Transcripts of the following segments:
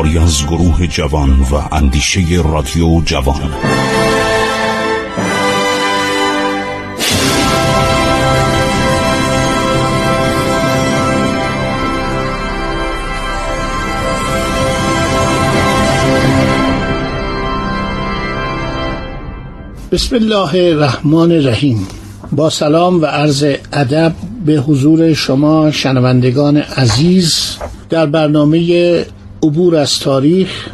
کاری از گروه جوان و اندیشه رادیو جوان. بسم الله الرحمن الرحیم با سلام و عرض ادب به حضور شما شنوندگان عزیز در برنامه عبور از تاریخ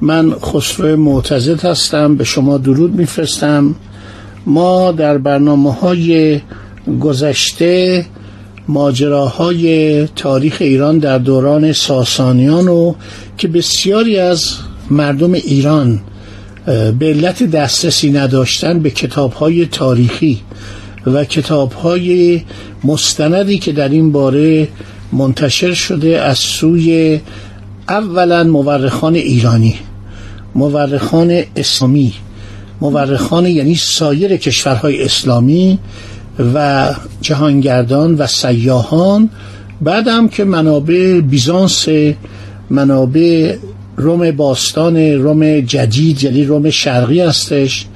من خسرو معتزد هستم به شما درود میفرستم. ما در برنامه های گذشته ماجراهای تاریخ ایران در دوران ساسانیان و که بسیاری از مردم ایران به علت دسترسی نداشتن به کتاب های تاریخی و کتاب های مستندی که در این باره منتشر شده از سوی اولا مورخان ایرانی مورخان اسلامی مورخان یعنی سایر کشورهای اسلامی و جهانگردان و سیاهان بعدم که منابع بیزانس منابع روم باستان روم جدید یعنی روم شرقی هستش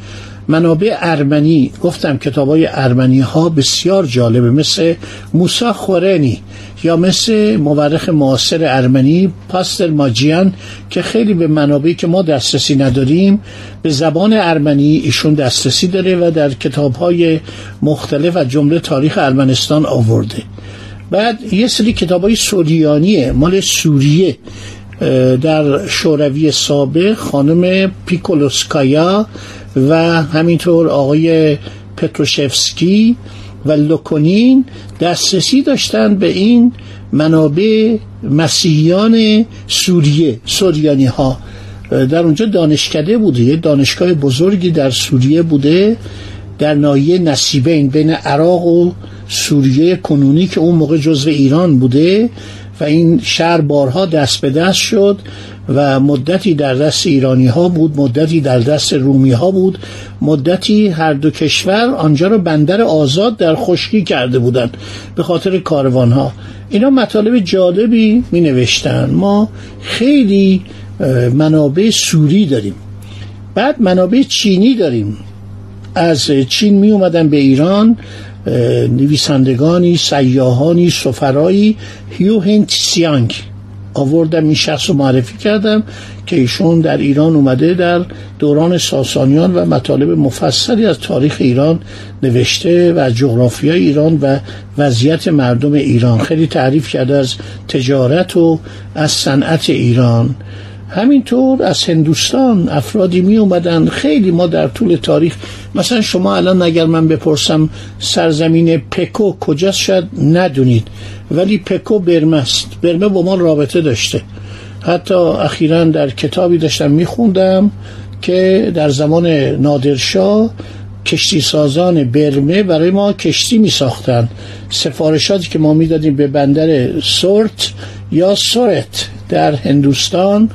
منابع ارمنی گفتم کتاب های ارمنی ها بسیار جالبه مثل موسا خورنی یا مثل مورخ معاصر ارمنی پاستر ماجیان که خیلی به منابعی که ما دسترسی نداریم به زبان ارمنی ایشون دسترسی داره و در کتاب های مختلف و جمله تاریخ ارمنستان آورده. بعد یه سری کتاب های سوریانیه مال سوریه. در شوروی سابق خانم پیکولوسکایا و همینطور آقای پتروشفسکی و لوکونین دسترسی داشتند به این منابع مسیحیان سوریه سوریانی ها در اونجا دانشکده بوده یه دانشگاه بزرگی در سوریه بوده در ناحیه نصیبین بین عراق و سوریه کنونی که اون موقع جزو ایران بوده. و این شهر بارها دست به دست شد. و مدتی در دست ایرانی ها بود مدتی در دست رومی ها بود مدتی هر دو کشور آنجا رو بندر آزاد در خشکی کرده بودند به خاطر کاروان ها اینا مطالب جالبی می نوشتن ما خیلی منابع سوری داریم. بعد منابع چینی داریم. از چین می اومدن به ایران. نویسندگانی سیاهانی سفرایی هیو سیانگ آوردم این شخص رو معرفی کردم که ایشون در ایران اومده در دوران ساسانیان و مطالب مفصلی از تاریخ ایران نوشته و از جغرافیای ایران و وضعیت مردم ایران. خیلی تعریف کرده از تجارت و از صنعت ایران. همینطور از هندوستان افرادی می اومدن خیلی ما در طول تاریخ مثلا شما الان اگر من بپرسم سرزمین پکو کجاست؟ شاید ندونید. ولی پکو برمه است. برمه با ما رابطه داشته. حتی اخیرا در کتابی داشتم میخوندم که در زمان نادرشاه کشتی سازان برمه برای ما کشتی می ساختن سفارشاتی که ما می‌دادیم به بندر سورت یا سورت در هندوستان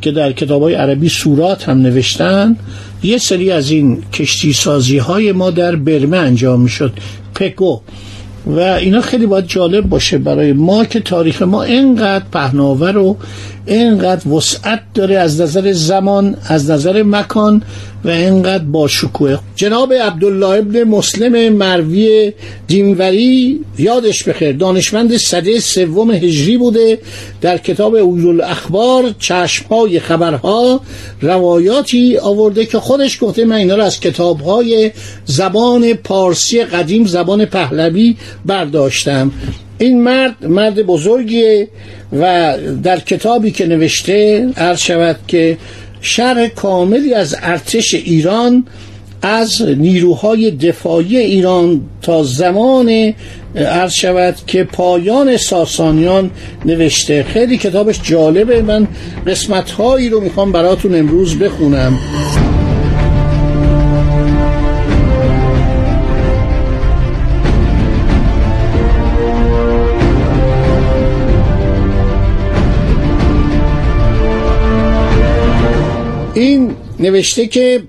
که در کتاب های عربی سورات هم نوشتن یه سری از این کشتی سازی های ما در برمه انجام می شد پکو. و اینا خیلی باید جالب باشه برای ما که تاریخ ما اینقدر پهناور و اینقدر وسعت داره از نظر زمان از نظر مکان و اینقدر با شکوه. جناب عبدالله ابن مسلم مروی دینوری یادش بخیر دانشمند صده سوم هجری بوده در کتاب اویل اخبار چشمهای خبرها روایاتی آورده که خودش گفته من اینا رو از کتابهای زبان پارسی قدیم زبان پهلوی برداشتم. این مرد مرد بزرگیه و در کتابی که نوشته عرض شود که شرح کاملی از ارتش ایران از نیروهای دفاعی ایران تا زمان عرض شود که پایان ساسانیان نوشته. خیلی کتابش جالبه. من قسمتهایی رو می‌خوام براتون امروز بخونم. این نوشته که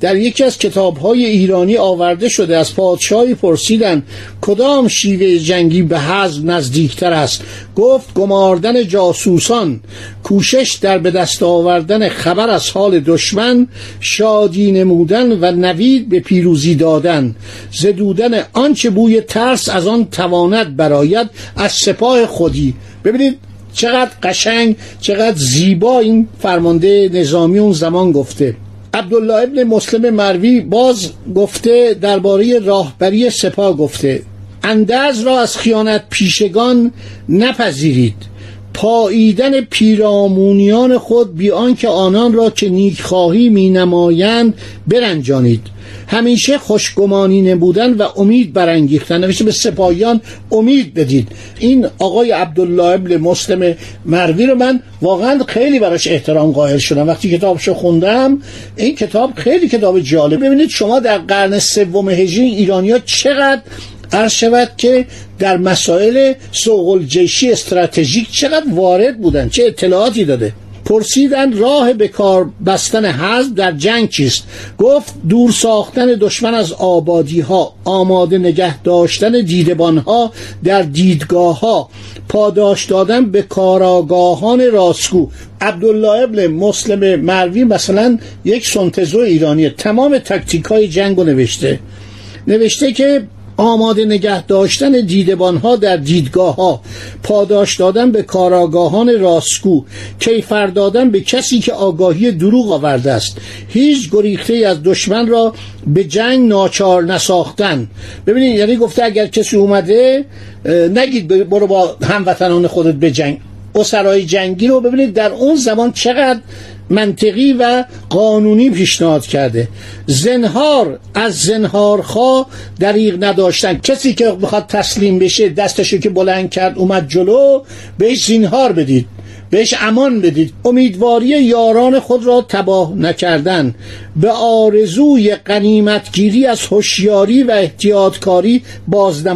در یکی از کتابهای ایرانی آورده شده از پادشاهی پرسیدن کدام شیوه جنگی به حزم نزدیکتر است. گفت گماردن جاسوسان کوشش در به دست آوردن خبر از حال دشمن شادی نمودن و نوید به پیروزی دادن. زدودن آنچه بوی ترس از آن تواند براید از سپاه خودی. ببینید چقدر قشنگ چقدر زیبا این فرمانده نظامی اون زمان گفته. عبدالله ابن مسلم مروی باز گفته درباره راهبری سپاه گفته اندرز را از خیانت پیشگان نپذیرید. پاییدن پیرامونیان خود بی آنکه آنان را که نیکخواهی می نمایند برنجانید. همیشه خوشگمانی بودن و امید برانگیختن. نوشته به سپاهیان امید بدید. این آقای عبدالله ابن مسلم مروی رو من واقعا خیلی براش احترام قائل شدم. وقتی کتابشو خوندم این کتاب خیلی کتاب جالب. ببینید شما در قرن سوم هجری ایرانیا چقدر عرض شود که در مسائل سوق الجیشی استراتژیک چقدر وارد بودن چه اطلاعاتی داده؟ پرسیدن راه به کار بستن حزب در جنگ چیست؟ گفت دور ساختن دشمن از آبادی ها آماده نگه داشتن دیدبان ها در دیدگاه ها پاداش دادن به کاراگاهان راستگو. عبدالله ابن مسلم مروی مثلا یک سنتزو ایرانی تمام تکتیک های جنگ نوشته. نوشته که آماده نگه داشتن دیدبان ها در دیدگاه ها پاداش دادن به کاراگاهان راستگو کیفر دادن به کسی که آگاهی دروغ آورده است. هیچ گریخته از دشمن را به جنگ ناچار نساختن. ببینید یعنی گفته اگر کسی اومده نگید برو با هموطنان خودت به جنگ. اسرای جنگی رو ببینید در اون زمان چقدر منطقی و قانونی پیشنهاد کرده. زنهار از زنهارخوا دریغ نداشتن. کسی که بخواد تسلیم بشه دستشو که بلند کرد اومد جلو بهش زنهار بدید بهش امان بدید. امیدواری یاران خود را تباه نکردن. به آرزوی قنیمتگیری از هوشیاری و احتیاطکاری باز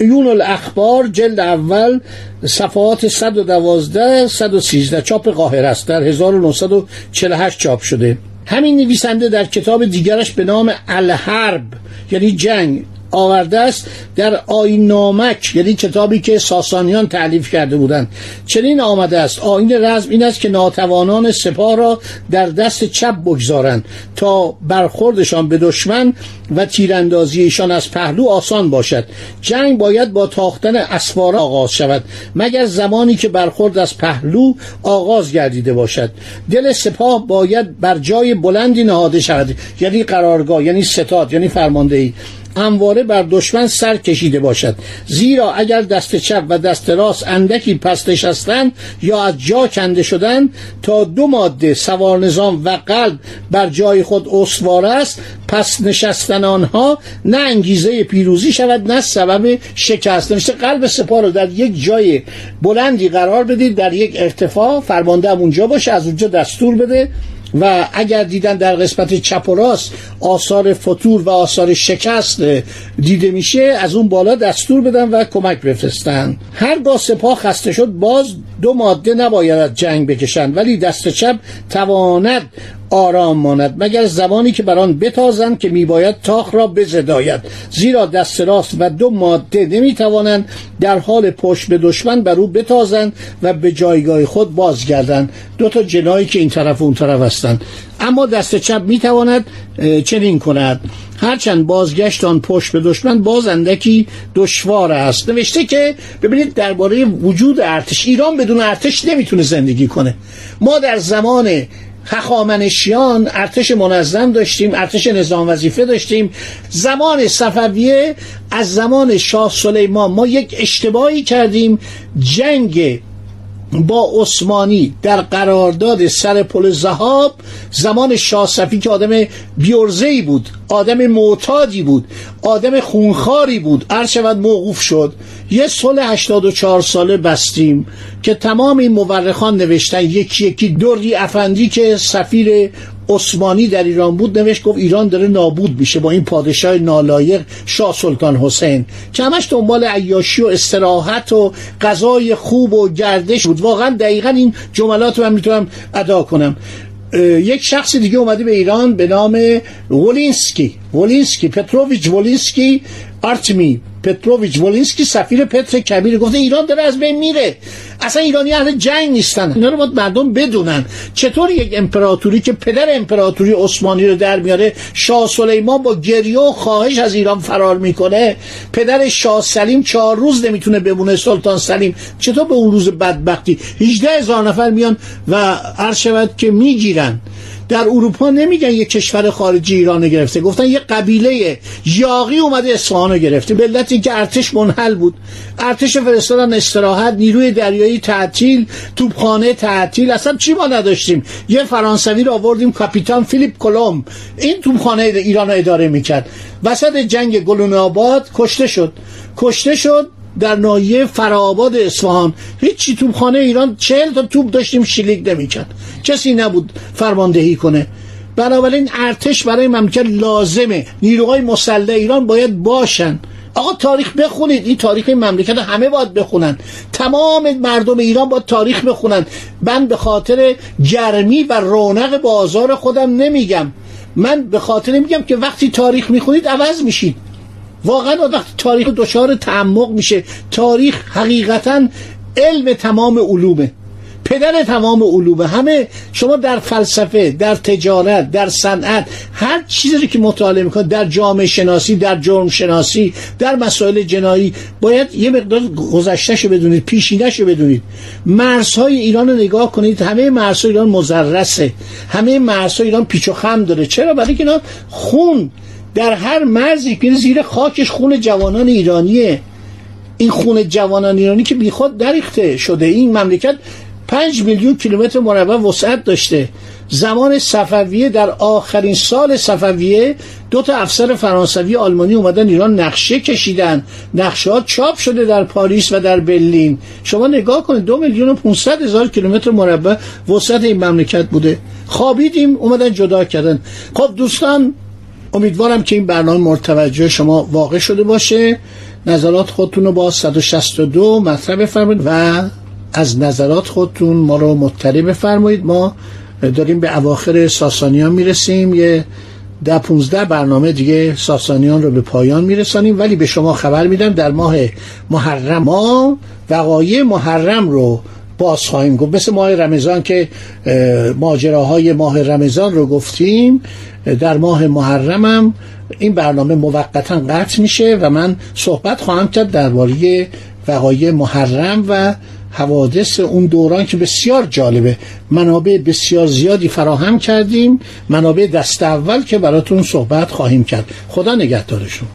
ایون الاخبار جلد اول صفحات 112 113 چاپ قاهره است. در 1948 چاپ شده. همین نویسنده در کتاب دیگرش به نام الحرب یعنی جنگ آورده است در آین نامک یعنی کتابی که ساسانیان تعلیف کرده بودند. چنین آمده است. آین رزم این است که ناتوانان سپاه را در دست چپ بگذارند تا برخوردشان به دشمن و تیراندازی ایشان از پهلو آسان باشد. جنگ باید با تاختن اسوار آغاز شود مگر زمانی که برخورد از پهلو آغاز گردیده باشد. دل سپاه باید بر جای بلندی نهاده شود یعنی قرارگاه یعنی ستاد یعنی فرماندهی. همواره بر دشمن سر کشیده باشد. زیرا اگر دست چپ و دست راست اندکی پس نشستند یا از جا کنده شدند تا دو ماده سوار نظام و قلب بر جای خود استوار است پس نشستن آنها نه انگیزه پیروزی شود نه سبب شکست. نوشته قلب سپاه رو در یک جای بلندی قرار بدید در یک ارتفاع فرمانده اونجا باشه از اونجا دستور بده. و اگر دیدن در قسمت چپ و راست آثار فتور و آثار شکست دیده میشه از اون بالا دستور بدن و کمک بفرستن. هرگاه سپاه خسته شد باز دو ماده نباید جنگ بکشند ولی دست چپ تواند آرام ماند مگر زمانی که بران بتازند که میباید تاخ را بزداید. زیرا دست راست و دو ماده نمی‌توانند در حال پشت به دشمن بر او بتازند و به جایگاه خود بازگردند. دو تا جنایی که این طرف و اون طرف هستند. اما دست چپ می‌تواند چنین کند. هرچند بازگشت آن پشت به دشمن باز دشوار است. نوشته که ببینید درباره وجود ارتش ایران بدون ارتش نمی‌تونه زندگی کنه. ما در زمان هخامنشیان ارتش منظم داشتیم ارتش نظام وظیفه داشتیم. زمان صفویه از زمان شاه سلیمان ما یک اشتباهی کردیم. جنگ با عثمانی در قرارداد سر پل زهاب زمان شاه که آدم بیورزهی بود آدم معتادی بود آدم خونخاری بود هر موقوف شد. یه صلح 84 ساله بستیم که تمام این مورخان نوشتن یکی یکی دوری افندی که سفیر عثمانی در ایران بود نوشت گفت ایران داره نابود میشه با این پادشاه نالایق شاه سلطان حسین که همش دنبال عیاشی و استراحت و غذای خوب و گردش بود. واقعا دقیقا این جملات رو من می‌تونم ادا کنم. یک شخص دیگه اومده به ایران به نام ولینسکی ولینسکی پتروویچ ولینسکی آرتمی. پتروویچ ولینسکی سفیر پتر کبیر گفته ایران داره از بین میره. اصلا ایرانی اهل جنگ نیستن. اینا رو باید مردم بدونن. چطور یک امپراتوری که پدر امپراتوری عثمانی رو در میاره شاه سلیمان با گریه و خواهش از ایران فرار می‌کنه. پدر شاه سلیم چهار روز نمی‌تونه بمونه سلطان سلیم. چطور به اون روز بدبختی؟ 18 هزار نفر میان و عرض شود که می‌گیرن. در اروپا نمیگن یه کشور خارجی ایران گرفته. گفتن یه قبیله یاقی اومده اصفهان گرفته. به علت که ارتش منحل بود. ارتش فرستادن استراحت نیروی دریایی تعطیل توپخانه تعطیل اصلا چی ما نداشتیم؟ یه فرانسوی رو آوردیم کاپیتان فیلیپ کلم این توپخانه ایران رو اداره می‌کرد. وسط جنگ گلون آباد کشته شد. کشته شد در ناحیه فرآباد اصفهان. هیچی توپخانه ایران چهل تا توپ داشتیم شلیک نمی‌کرد. کسی نبود فرماندهی کنه. بنابراین ارتش برای مملکت لازمه. نیروهای مسلح ایران باید باشن. آقا تاریخ بخونید. این تاریخ مملکت همه باید بخونن. تمام مردم ایران باید تاریخ بخونن. من به خاطر گرمی و رونق بازار خودم نمیگم. من به خاطر میگم که وقتی تاریخ می‌خونید عوض میشید. واقعا وقتی تاریخ دچار تعمق میشه. تاریخ حقیقتا علم تمام علومه. پدر تمام علومه. همه شما در فلسفه در تجارت در صنعت هر چیزی که مطالعه می‌کنید در جامعه شناسی در جرم شناسی در مسائل جنایی باید یه مقدار گذشتهشو بدونید پیشینهشو بدونید. مرزهای ایران رو نگاه کنید همه مرزهای ایران مزرسه. همه مرزهای ایران پیچ و خم داره. چرا؟ برای که اینا خون. در هر مرزی که زیر خاکش خون جوانان ایرانیه. این خون جوانان ایرانی که بیخود دریخته شده. این مملکت پنج میلیون کیلومتر مربع وسعت داشته. زمان صفویه در آخرین سال صفویه دو تا افسر فرانسوی آلمانی اومدن ایران نقشه کشیدن. نقشه ها چاپ شده در پاریس و در برلین. شما نگاه کنید دو میلیون و 500 هزار کیلومتر مربع وسعت این مملکت بوده. خوابیدیم اومدن جدا کردن. خب دوستان امیدوارم که این برنامه مرتوجه شما واقع شده باشه. نظرات خودتون رو با 162 مطرح بفرمایید و از نظرات خودتون ما رو مطلع بفرمایید. ما داریم به اواخر ساسانیان می‌رسیم. یه ده پونزده برنامه دیگه ساسانیان رو به پایان میرسانیم. ولی به شما خبر میدم در ماه محرم ما وقایع محرم رو باز خواهیم گفت. مثل ماه رمضان که ماجراهای ماه رمضان رو گفتیم در ماه محرمم این برنامه موقتا قطع میشه و من صحبت خواهم کرد درباره وقایع محرم و حوادث اون دوران که بسیار جالبه. منابع بسیار زیادی فراهم کردیم. منابع دست اول که براتون صحبت خواهیم کرد. خدا نگهدارشون.